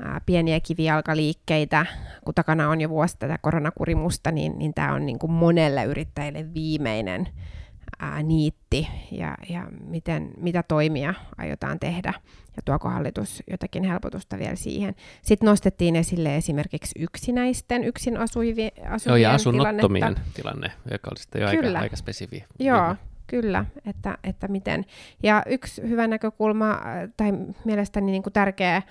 ää, pieniä kivijalkaliikkeitä, kun takana on jo vuosi tätä koronakurimusta, niin, niin tämä on niin kuin monelle yrittäjälle viimeinen ää, niitti ja, ja miten, mitä toimia aiotaan tehdä ja tuoko hallitus jotakin helpotusta vielä siihen. Sitten nostettiin esille esimerkiksi yksinäisten, yksin asuvien, asuvien Joo, ja asunnottomien tilanne, joka oli sitten jo aika, aika spesifi. Joo, Kyllä, että, että miten. Ja yksi hyvä näkökulma äh, tai mielestäni niin kuin tärkeä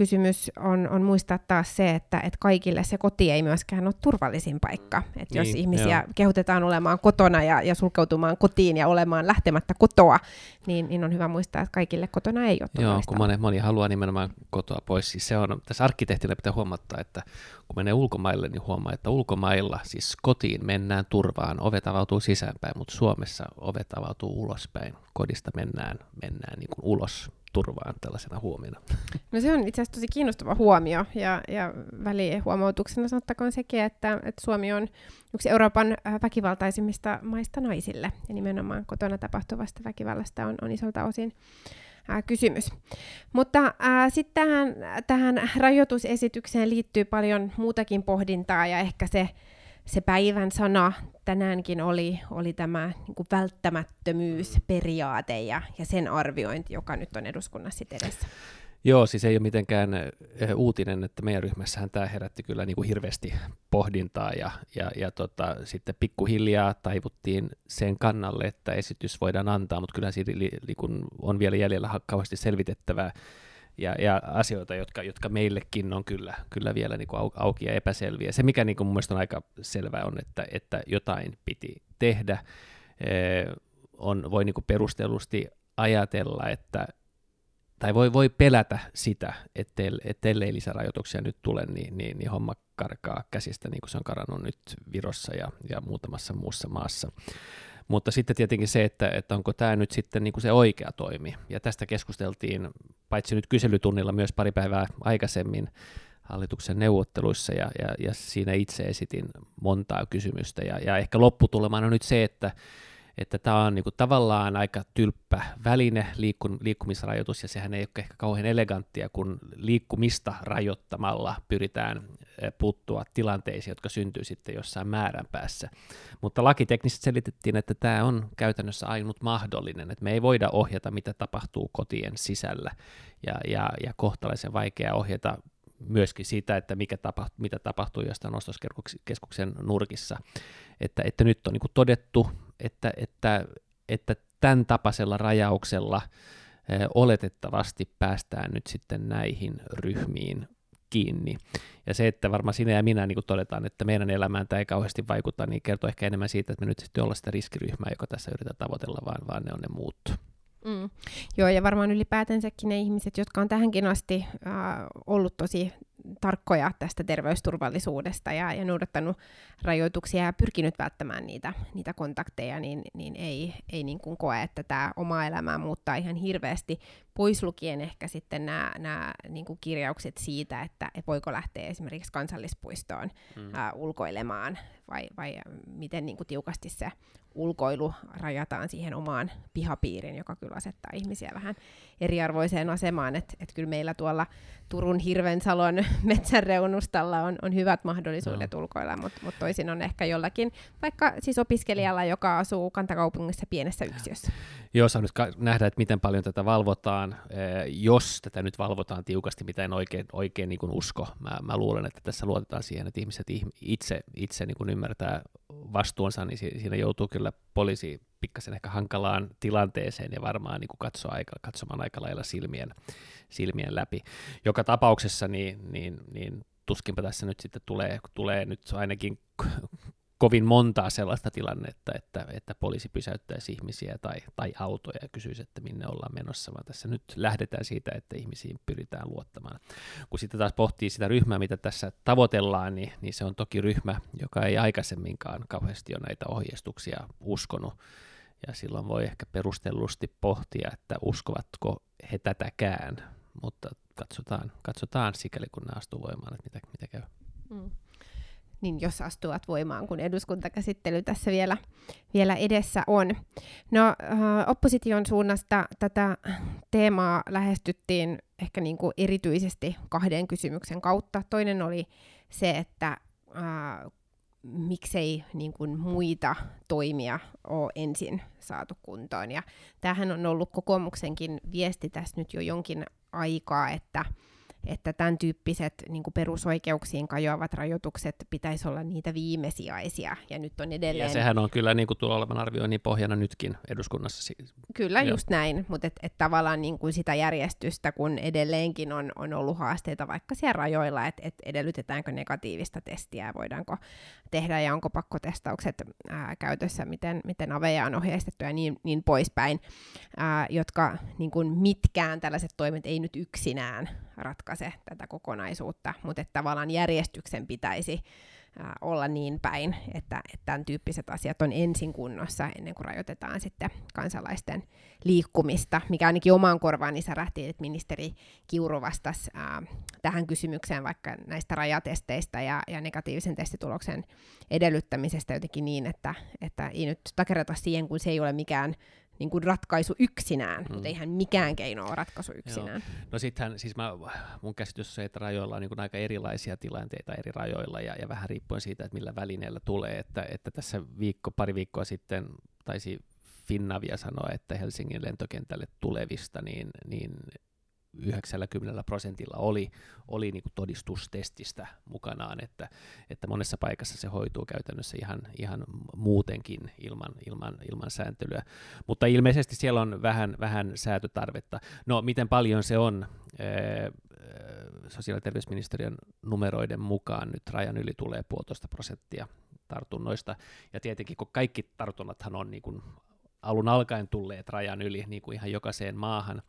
kysymys on, on muistaa taas se, että, että kaikille se koti ei myöskään ole turvallisin paikka. Että niin, jos ihmisiä joo. kehotetaan olemaan kotona ja, ja sulkeutumaan kotiin ja olemaan lähtemättä kotoa, niin, niin on hyvä muistaa, että kaikille kotona ei ole Joo, kun moni, moni haluaa nimenomaan kotoa pois. Siis se on, tässä arkkitehtillä pitää huomata, että kun menee ulkomaille, niin huomaa, että ulkomailla siis kotiin mennään turvaan, ovet avautuu sisäänpäin, mutta Suomessa ovet avautuu ulospäin, kodista mennään, mennään niin kuin ulos turvaan tällaisena huomiona. No se on itse asiassa tosi kiinnostava huomio, ja, ja välihuomautuksena sanottakoon sekin, että, että Suomi on yksi Euroopan äh, väkivaltaisimmista maista naisille, ja nimenomaan kotona tapahtuvasta väkivallasta on, on isolta osin äh, kysymys. Mutta äh, sitten tähän, tähän rajoitusesitykseen liittyy paljon muutakin pohdintaa, ja ehkä se se päivän sana tänäänkin oli, oli tämä niin kuin välttämättömyysperiaate ja, ja sen arviointi, joka nyt on eduskunnassa edessä. Joo, siis ei ole mitenkään eh, uutinen, että meidän ryhmässähän tämä herätti kyllä niin kuin hirveästi pohdintaa ja, ja, ja tota, sitten pikkuhiljaa taivuttiin sen kannalle, että esitys voidaan antaa, mutta kyllä siinä li, li, kun on vielä jäljellä kauheasti selvitettävää ja, ja asioita, jotka, jotka meillekin on kyllä, kyllä vielä niin kuin auki ja epäselviä. Se, mikä niin kuin mun mielestä on aika selvää, on, että, että jotain piti tehdä. on, voi niin kuin perustellusti ajatella, että tai voi, voi pelätä sitä, ettei, ettei lisärajoituksia nyt tule, niin, niin, niin homma karkaa käsistä, niin kuin se on karannut nyt Virossa ja, ja muutamassa muussa maassa. Mutta sitten tietenkin se, että, että onko tämä nyt sitten niin kuin se oikea toimi. Ja tästä keskusteltiin paitsi nyt kyselytunnilla myös pari päivää aikaisemmin hallituksen neuvotteluissa ja, ja, ja siinä itse esitin montaa kysymystä. Ja, ja ehkä lopputulemana on nyt se, että että tämä on niinku tavallaan aika tylppä väline, liikkun, liikkumisrajoitus, ja sehän ei ole ehkä kauhean eleganttia, kun liikkumista rajoittamalla pyritään puuttua tilanteisiin, jotka syntyy sitten jossain määränpäässä. Mutta lakiteknisesti selitettiin, että tämä on käytännössä ainut mahdollinen, että me ei voida ohjata, mitä tapahtuu kotien sisällä, ja, ja, ja kohtalaisen vaikea ohjata myöskin siitä, että mikä tapa, mitä tapahtuu jostain ostoskeskuksen nurkissa. Että, että nyt on niin todettu, että, että, että tämän tapaisella rajauksella oletettavasti päästään nyt sitten näihin ryhmiin kiinni. Ja se, että varmaan sinä ja minä niin kuin todetaan, että meidän elämään tämä ei kauheasti vaikuta, niin kertoo ehkä enemmän siitä, että me nyt sitten ollaan sitä riskiryhmää, joka tässä yritetään tavoitella, vaan, vaan ne on ne muut. Mm. Joo, ja varmaan ylipäätänsäkin ne ihmiset, jotka on tähänkin asti äh, ollut tosi tarkkoja tästä terveysturvallisuudesta ja, ja noudattanut rajoituksia ja pyrkinyt välttämään niitä, niitä kontakteja, niin, niin ei, ei niin kuin koe, että tämä oma elämä muuttaa ihan hirveästi, pois lukien ehkä sitten nämä, nämä niin kuin kirjaukset siitä, että voiko lähteä esimerkiksi kansallispuistoon mm. ää, ulkoilemaan, vai, vai miten niin kuin tiukasti se ulkoilu rajataan siihen omaan pihapiiriin, joka kyllä asettaa ihmisiä vähän eriarvoiseen asemaan, että et kyllä meillä tuolla Turun Hirvensalon metsän reunustalla on, on hyvät mahdollisuudet no. ulkoilla, mutta mut toisin on ehkä jollakin, vaikka siis opiskelijalla, joka asuu kantakaupungissa pienessä yksiössä. Joo, saa nyt nähdä, että miten paljon tätä valvotaan, eh, jos tätä nyt valvotaan tiukasti, mitä en oikein, oikein niin kuin usko. Mä, mä luulen, että tässä luotetaan siihen, että ihmiset itse, itse niin kuin ymmärtää vastuunsa, niin siinä joutuu kyllä poliisi pikkasen ehkä hankalaan tilanteeseen ja varmaan niin kuin katsoa aika, katsomaan aika lailla silmien, silmien läpi. Joka tapauksessa niin, niin, niin tuskinpä tässä nyt sitten tulee, tulee nyt ainakin kovin montaa sellaista tilannetta, että, että poliisi pysäyttäisi ihmisiä tai, tai autoja ja kysyisi, että minne ollaan menossa, vaan tässä nyt lähdetään siitä, että ihmisiin pyritään luottamaan. Kun sitten taas pohtii sitä ryhmää, mitä tässä tavoitellaan, niin, niin se on toki ryhmä, joka ei aikaisemminkaan kauheasti ole näitä ohjeistuksia uskonut, ja silloin voi ehkä perustellusti pohtia, että uskovatko he tätäkään, mutta katsotaan, katsotaan sikäli kun nämä astuu voimaan, että mitä, mitä käy. Mm niin jos astuvat voimaan, kun eduskuntakäsittely tässä vielä, vielä edessä on. No, äh, opposition suunnasta tätä teemaa lähestyttiin ehkä niin kuin erityisesti kahden kysymyksen kautta. Toinen oli se, että äh, miksei niin kuin muita toimia ole ensin saatu kuntoon. Ja tämähän on ollut kokoomuksenkin viesti tässä nyt jo jonkin aikaa, että että tämän tyyppiset niin kuin perusoikeuksiin kajoavat rajoitukset pitäisi olla niitä viimesijaisia, ja nyt on edelleen... Ja sehän on kyllä niin kuin tuolla olevan arvioinnin pohjana nytkin eduskunnassa. Kyllä, Joo. just näin, mutta et, et tavallaan niin kuin sitä järjestystä, kun edelleenkin on, on ollut haasteita vaikka siellä rajoilla, että et edellytetäänkö negatiivista testiä, ja voidaanko tehdä, ja onko pakkotestaukset ää, käytössä, miten, miten aveja on ohjeistettu ja niin, niin poispäin, ää, jotka niin kuin mitkään tällaiset toimet ei nyt yksinään ratkaise tätä kokonaisuutta, mutta että tavallaan järjestyksen pitäisi olla niin päin, että, että tämän tyyppiset asiat on ensin kunnossa ennen kuin rajoitetaan sitten kansalaisten liikkumista, mikä ainakin omaan korvaan niin särähti, että ministeri Kiuru vastasi ää, tähän kysymykseen vaikka näistä rajatesteistä ja, ja negatiivisen testituloksen edellyttämisestä jotenkin niin, että, että ei nyt takerata siihen, kun se ei ole mikään niin kuin ratkaisu yksinään, mm. mutta eihän mikään keino ole ratkaisu yksinään. Joo. No sittenhän, siis mä, mun käsitys on se, että rajoilla on niin kuin aika erilaisia tilanteita eri rajoilla ja, ja vähän riippuen siitä, että millä välineellä tulee, että, että tässä viikko, pari viikkoa sitten taisi Finnavia sanoa, että Helsingin lentokentälle tulevista, niin, niin 90 prosentilla oli, oli niin kuin todistustestistä mukanaan, että, että monessa paikassa se hoituu käytännössä ihan, ihan muutenkin ilman, ilman, ilman sääntelyä. Mutta ilmeisesti siellä on vähän, vähän säätötarvetta. No miten paljon se on? Sosiaali- ja terveysministeriön numeroiden mukaan nyt rajan yli tulee puolitoista prosenttia tartunnoista. Ja tietenkin kun kaikki tartunnathan on niin kuin alun alkaen tulleet rajan yli niin kuin ihan jokaiseen maahan,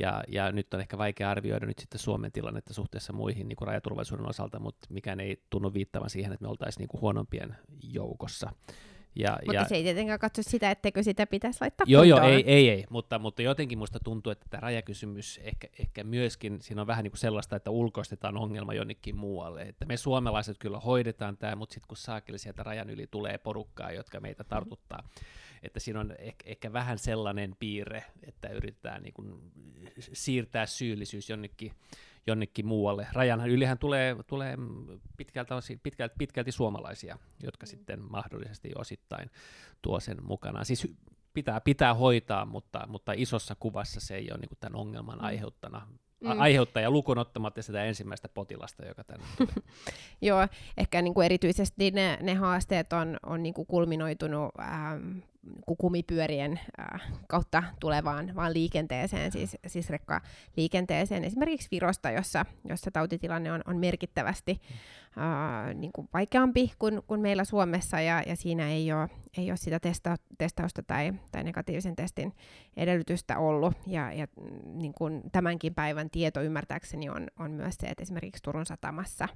ja, ja nyt on ehkä vaikea arvioida nyt sitten Suomen tilannetta suhteessa muihin niin kuin rajaturvallisuuden osalta, mutta mikään ei tunnu viittavan siihen, että me oltaisiin niin kuin huonompien joukossa. Ja, mutta ja, se ei tietenkään katso sitä, etteikö sitä pitäisi laittaa Joo, joo, ei, ei, ei, mutta, mutta jotenkin musta tuntuu, että tämä rajakysymys ehkä, ehkä myöskin, siinä on vähän niin kuin sellaista, että ulkoistetaan ongelma jonnekin muualle. Että me suomalaiset kyllä hoidetaan tämä, mutta sitten kun saakeli sieltä rajan yli tulee porukkaa, jotka meitä tartuttaa, mm-hmm että siinä on ehkä, ehkä vähän sellainen piirre, että yritetään niin kuin siirtää syyllisyys jonnekin, jonnekin muualle. Rajan ylihän tulee, tulee pitkältä, pitkälti, pitkälti suomalaisia, jotka mm. sitten mahdollisesti osittain tuo sen mukana. Siis pitää, pitää hoitaa, mutta, mutta isossa kuvassa se ei ole niin kuin tämän ongelman mm. aiheuttana mm. aiheuttaja lukuun ottamatta sitä ensimmäistä potilasta, joka tänne tulee. Joo, ehkä niin kuin erityisesti ne, ne haasteet on, on niin kuin kulminoitunut ähm, kumipyörien äh, kautta tulevaan vaan liikenteeseen, siis, siis rekkaliikenteeseen, esimerkiksi Virosta, jossa, jossa tautitilanne on, on merkittävästi äh, niin kuin vaikeampi kuin, kuin meillä Suomessa, ja, ja siinä ei ole, ei ole sitä testa, testausta tai, tai negatiivisen testin edellytystä ollut, ja, ja niin kuin tämänkin päivän tieto ymmärtääkseni on, on myös se, että esimerkiksi Turun satamassa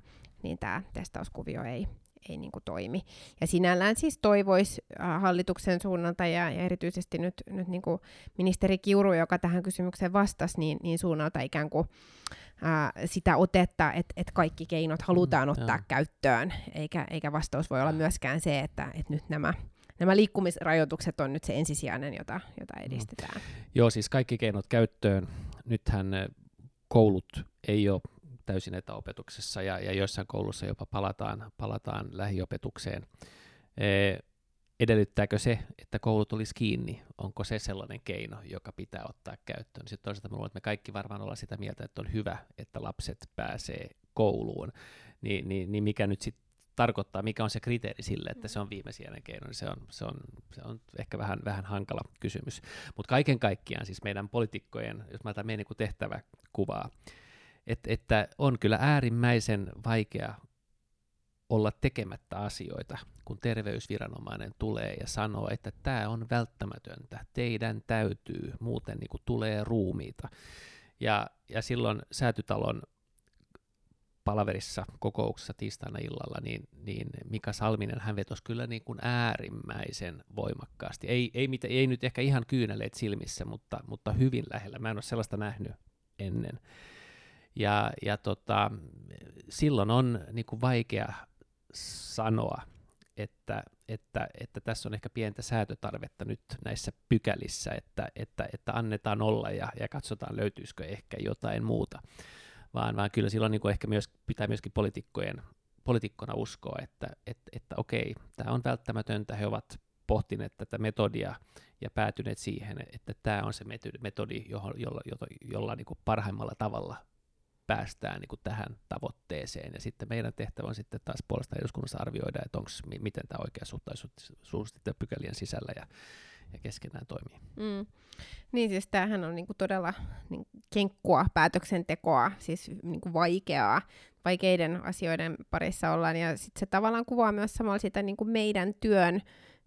niin tämä testauskuvio ei, ei niin kuin toimi. Ja sinällään siis toivoisi äh, hallituksen suunnalta ja, ja erityisesti nyt, nyt niin kuin ministeri Kiuru, joka tähän kysymykseen vastasi, niin, niin suunnalta ikään kuin ää, äh, sitä otetta, että et kaikki keinot halutaan mm, ottaa joo. käyttöön, eikä, eikä vastaus voi olla myöskään se, että et nyt nämä nämä liikkumisrajoitukset on nyt se ensisijainen, jota, jota mm. edistetään. Mm. Joo, siis kaikki keinot käyttöön. Nythän koulut ei ole täysin etäopetuksessa ja, ja joissain koulussa jopa palataan, palataan lähiopetukseen. E, edellyttääkö se, että koulut olisi kiinni? Onko se sellainen keino, joka pitää ottaa käyttöön? Sitten toisaalta minulla, että me kaikki varmaan ollaan sitä mieltä, että on hyvä, että lapset pääsee kouluun. Ni, niin, niin mikä nyt sitten tarkoittaa, mikä on se kriteeri sille, että se on viimesijainen keino, niin se on, se on, se on ehkä vähän, vähän hankala kysymys. Mutta kaiken kaikkiaan siis meidän poliitikkojen, jos mä otan meidän niin tehtävä kuvaa, että, on kyllä äärimmäisen vaikea olla tekemättä asioita, kun terveysviranomainen tulee ja sanoo, että tämä on välttämätöntä, teidän täytyy, muuten niin kuin tulee ruumiita. Ja, ja silloin säätytalon palaverissa kokouksessa tiistaina illalla, niin, niin Mika Salminen hän vetosi kyllä niin kuin äärimmäisen voimakkaasti. Ei, ei, mit, ei nyt ehkä ihan kyyneleet silmissä, mutta, mutta hyvin lähellä. Mä en ole sellaista nähnyt ennen. Ja, ja tota, silloin on niin kuin vaikea sanoa, että, että, että tässä on ehkä pientä säätötarvetta nyt näissä pykälissä, että, että, että annetaan olla ja, ja katsotaan löytyisikö ehkä jotain muuta. Vaan, vaan kyllä silloin niin kuin ehkä myös, pitää myöskin poliitikkojen, poliitikkona uskoa, että, että, että okei, tämä on välttämätöntä, he ovat pohtineet tätä metodia ja päätyneet siihen, että tämä on se metodi, jolla, jolla, jolla niin kuin parhaimmalla tavalla päästään niin kuin tähän tavoitteeseen. Ja sitten meidän tehtävä on sitten taas puolesta eduskunnassa arvioida, että onko, miten tämä oikeasuhtaisuus sitten pykälien sisällä ja, ja keskenään toimii. Mm. Niin siis tämähän on niinku todella niin, kenkkua päätöksentekoa, siis niinku vaikeaa, vaikeiden asioiden parissa ollaan, ja sitten se tavallaan kuvaa myös samalla sitä niinku meidän työn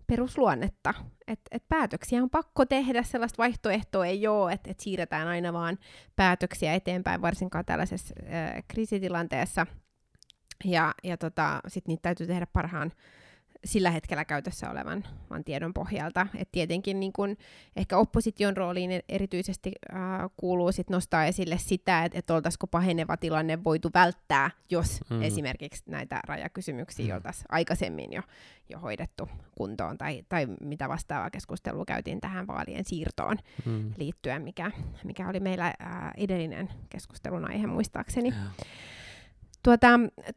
perusluonnetta. Että et päätöksiä on pakko tehdä, sellaista vaihtoehtoa ei ole, että et siirretään aina vaan päätöksiä eteenpäin, varsinkaan tällaisessa äh, kriisitilanteessa. Ja, ja tota, sitten niitä täytyy tehdä parhaan sillä hetkellä käytössä olevan vaan tiedon pohjalta. Et tietenkin niin kun, ehkä opposition rooliin e- erityisesti äh, kuuluu sit nostaa esille sitä, että et oltaisiko paheneva tilanne voitu välttää, jos mm. esimerkiksi näitä rajakysymyksiä mm. oltaisiin aikaisemmin jo, jo hoidettu kuntoon, tai, tai mitä vastaavaa keskustelua käytiin tähän vaalien siirtoon mm. liittyen, mikä, mikä oli meillä äh, edellinen keskustelun aihe muistaakseni. Yeah. Tuota,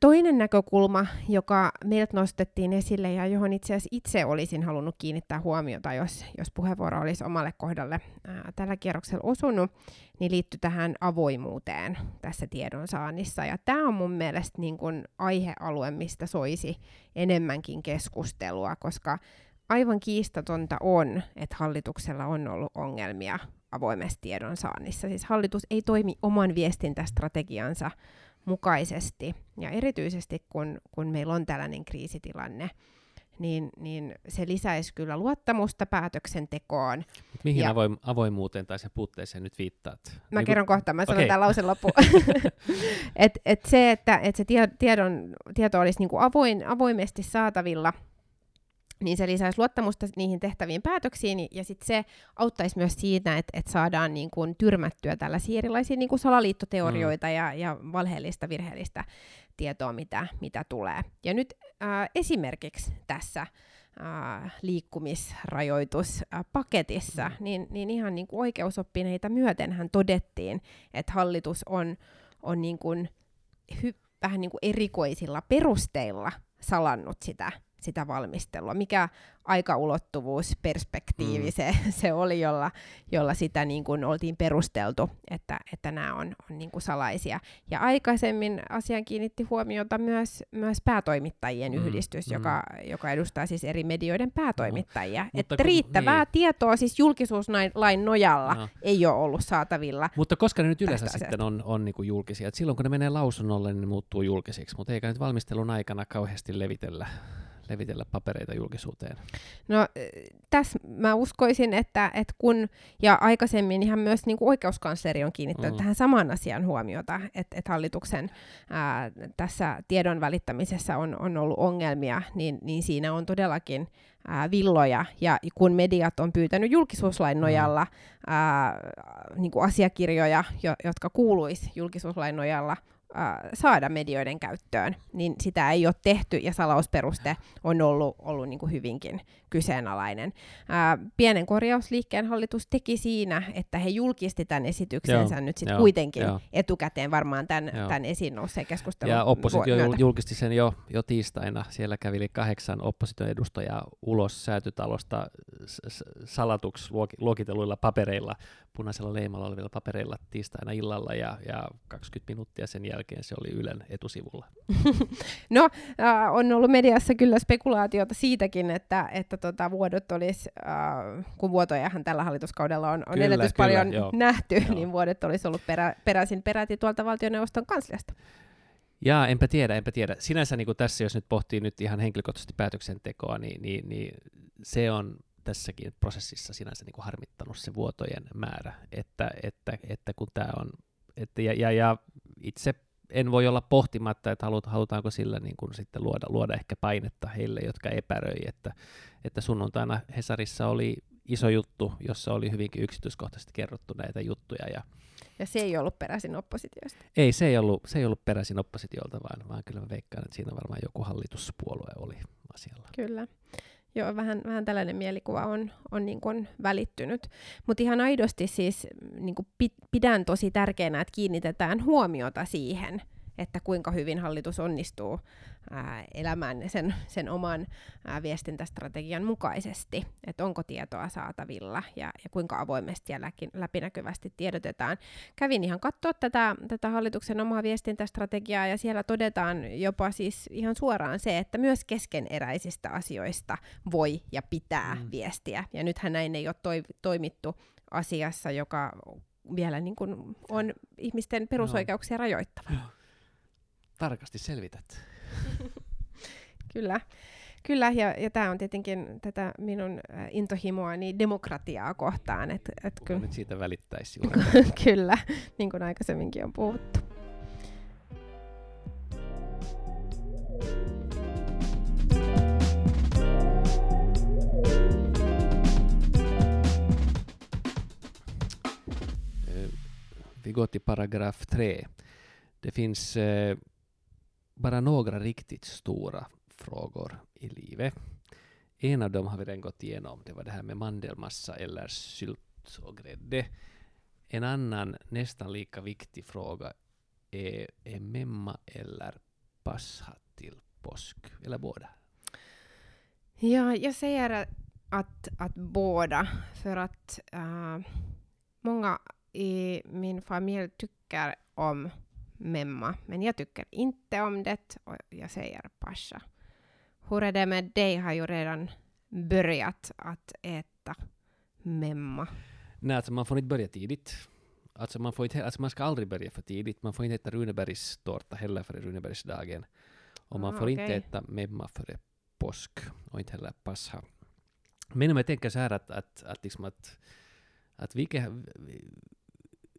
toinen näkökulma, joka meiltä nostettiin esille ja johon itse asiassa itse olisin halunnut kiinnittää huomiota, jos, jos puheenvuoro olisi omalle kohdalle ää, tällä kierroksella osunut, niin liittyy tähän avoimuuteen tässä tiedonsaannissa. Ja tämä on mun mielestä niin kun aihealue, mistä soisi enemmänkin keskustelua, koska aivan kiistatonta on, että hallituksella on ollut ongelmia avoimessa tiedonsaannissa. Siis hallitus ei toimi oman viestintästrategiansa mukaisesti. Ja erityisesti kun, kun meillä on tällainen kriisitilanne, niin, niin se lisäisi kyllä luottamusta päätöksentekoon. Mihin ja, avoim- avoimuuteen tai sen puutteeseen nyt viittaat? Mä niin kerron kun... kohta, mä sanon okay. tämän lausen loppuun. et, et se, että et se tiedon, tieto olisi niinku avoin, avoimesti saatavilla – niin se lisäisi luottamusta niihin tehtäviin päätöksiin, ja sitten se auttaisi myös siinä, että, että saadaan niin kuin tyrmättyä tällaisia erilaisia niin kuin salaliittoteorioita mm. ja, ja valheellista, virheellistä tietoa, mitä, mitä tulee. Ja nyt äh, esimerkiksi tässä äh, liikkumisrajoituspaketissa, mm. niin, niin ihan niin kuin oikeusoppineita myötenhän todettiin, että hallitus on, on niin kuin hy, vähän niin kuin erikoisilla perusteilla salannut sitä sitä valmistelua, mikä aikaulottuvuus, perspektiivi mm. se, se oli, jolla, jolla sitä niin kuin oltiin perusteltu, että, että nämä on, on niin kuin salaisia. Ja aikaisemmin asian kiinnitti huomiota myös, myös päätoimittajien mm. yhdistys, mm. Joka, joka edustaa siis eri medioiden päätoimittajia. No. Että kun, riittävää niin. tietoa siis julkisuuslain nojalla no. ei ole ollut saatavilla. Mutta koska ne nyt yleensä sitten on, on niin kuin julkisia, että silloin kun ne menee lausunnolle, niin ne muuttuu julkisiksi, mutta eikä nyt valmistelun aikana kauheasti levitellä levitellä papereita julkisuuteen? No tässä mä uskoisin, että, että kun, ja aikaisemmin ihan myös niin kuin oikeuskansleri on kiinnittänyt mm. tähän samaan asiaan huomiota, että, että hallituksen ää, tässä tiedon välittämisessä on, on ollut ongelmia, niin, niin siinä on todellakin ää, villoja, ja kun mediat on pyytänyt julkisuuslain mm. nojalla ää, niin kuin asiakirjoja, jo, jotka kuuluisi julkisuuslain nojalla äh, saada medioiden käyttöön, niin sitä ei ole tehty ja salausperuste on ollut, ollut niin kuin hyvinkin kyseenalainen. Äh, pienen korjausliikkeen hallitus teki siinä, että he julkisti tämän esityksensä joo, nyt sitten kuitenkin joo. etukäteen varmaan tämän, tämän esiin nousseen keskustelun Ja oppositio myötä. julkisti sen jo, jo tiistaina. Siellä kävi kahdeksan opposition edustajaa ulos säätytalosta salatuksi luokitelluilla papereilla, punaisella leimalla olevilla papereilla tiistaina illalla ja, ja 20 minuuttia sen jälkeen jälkeen se oli Ylen etusivulla. no, äh, on ollut mediassa kyllä spekulaatiota siitäkin, että, että tota, vuodot olisi, äh, kun vuotojahan tällä hallituskaudella on, on kyllä, ennätys kyllä, paljon joo. nähty, joo. niin vuodet olisi ollut perä, peräisin peräti tuolta valtioneuvoston kansliasta. Jaa, enpä tiedä, enpä tiedä. Sinänsä niin kuin tässä, jos nyt pohtii nyt ihan henkilökohtaisesti päätöksentekoa, niin, niin, niin se on tässäkin prosessissa sinänsä niin kuin harmittanut se vuotojen määrä, että, että, että kun tämä on, että, ja, ja, ja itse en voi olla pohtimatta, että halutaanko sillä niin kuin sitten luoda, luoda ehkä painetta heille, jotka epäröi, että, että sunnuntaina Hesarissa oli iso juttu, jossa oli hyvinkin yksityiskohtaisesti kerrottu näitä juttuja. Ja, ja se ei ollut peräisin oppositiosta? Ei, se ei ollut, se ei ollut peräisin oppositiolta, vaan, vaan kyllä mä veikkaan, että siinä varmaan joku hallituspuolue oli asialla. Kyllä. Joo, vähän, vähän tällainen mielikuva on, on niin kuin välittynyt. Mutta ihan aidosti siis niin kuin pidän tosi tärkeänä, että kiinnitetään huomiota siihen, että kuinka hyvin hallitus onnistuu ää, elämään sen, sen oman ää, viestintästrategian mukaisesti, että onko tietoa saatavilla ja, ja kuinka avoimesti ja läpinäkyvästi tiedotetaan. Kävin ihan katsoa tätä, tätä hallituksen omaa viestintästrategiaa ja siellä todetaan jopa siis ihan suoraan se, että myös keskeneräisistä asioista voi ja pitää mm. viestiä. Ja nythän näin ei ole toi, toimittu asiassa, joka vielä niin kuin on ihmisten perusoikeuksia no. rajoittava. Tarkasti selvität. Kyllä. Kyllä, ja, ja tämä on tietenkin tätä minun intohimoani demokratiaa kohtaan. Et, et kyllä, nyt siitä välittäisi Kyllä, niin kuin aikaisemminkin on puhuttu. Vi går till paragraf 3. Det finns eh, bara några riktigt stora frågor i livet. En av dem har vi redan gått igenom. Det var det här med mandelmassa eller sylt och grädde. En annan nästan lika viktig fråga är, är memma eller passa till påsk? Eller båda? Ja, jag säger att, att båda, för att uh, många i min familj tycker om memma, men jag tycker inte om det och jag säger pascha. Hur är det med dig? Har ju redan börjat att äta memma. Nej, alltså man får inte börja tidigt. Alltså man, får inte, alltså man ska aldrig börja för tidigt. Man får inte äta Runebergstårta heller före Runebergsdagen. Och man ah, får okay. inte äta memma före påsk och inte heller pascha. Men om jag tänker så här att, att, att, liksom att, att vilka,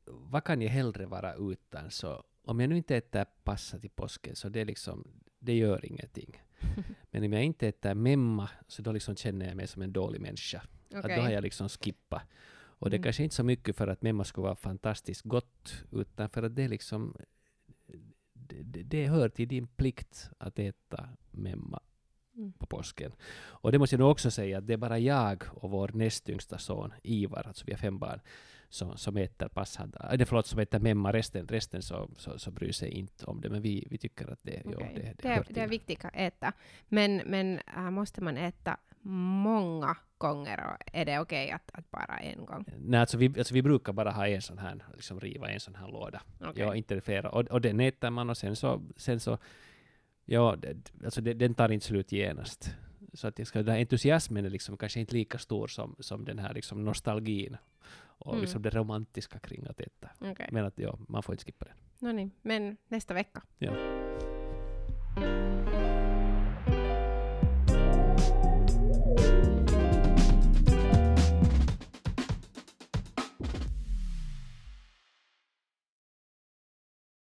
vad kan jag hellre vara utan? Så om jag nu inte äter passa till påsken så det, liksom, det gör ingenting. Men om jag inte äter memma så då liksom känner jag mig som en dålig människa. Okay. Att då har jag liksom skippat. Och det mm. kanske inte så mycket för att memma skulle vara fantastiskt gott, utan för att det liksom det, det hör till din plikt att äta memma mm. på påsken. Och det måste jag nog också säga att det är bara jag och vår näst yngsta son Ivar, alltså vi har fem barn, som, som äter passad, äh, förlåt, som äter memma, resten, resten så, så, så bryr sig inte om det, men vi, vi tycker att det, okay. jo, det, det, det, är, det är viktigt att äta, men, men äh, måste man äta många gånger och är det okej okay att, att, bara en gång? Nej, alltså vi, alltså vi brukar bara ha en sån här, liksom riva en sån här låda. Okay. Ja, inte flera. Och, och den äter man och sen så, sen så ja, det, alltså det, den tar inte slut genast. Så att jag ska, den här entusiasmen är liksom kanske inte lika stor som, som den här liksom nostalgin och mm. liksom det romantiska kring att äta. Okay. Men att ja, man får inte skippa den. No niin, men nästa vecka. Ja.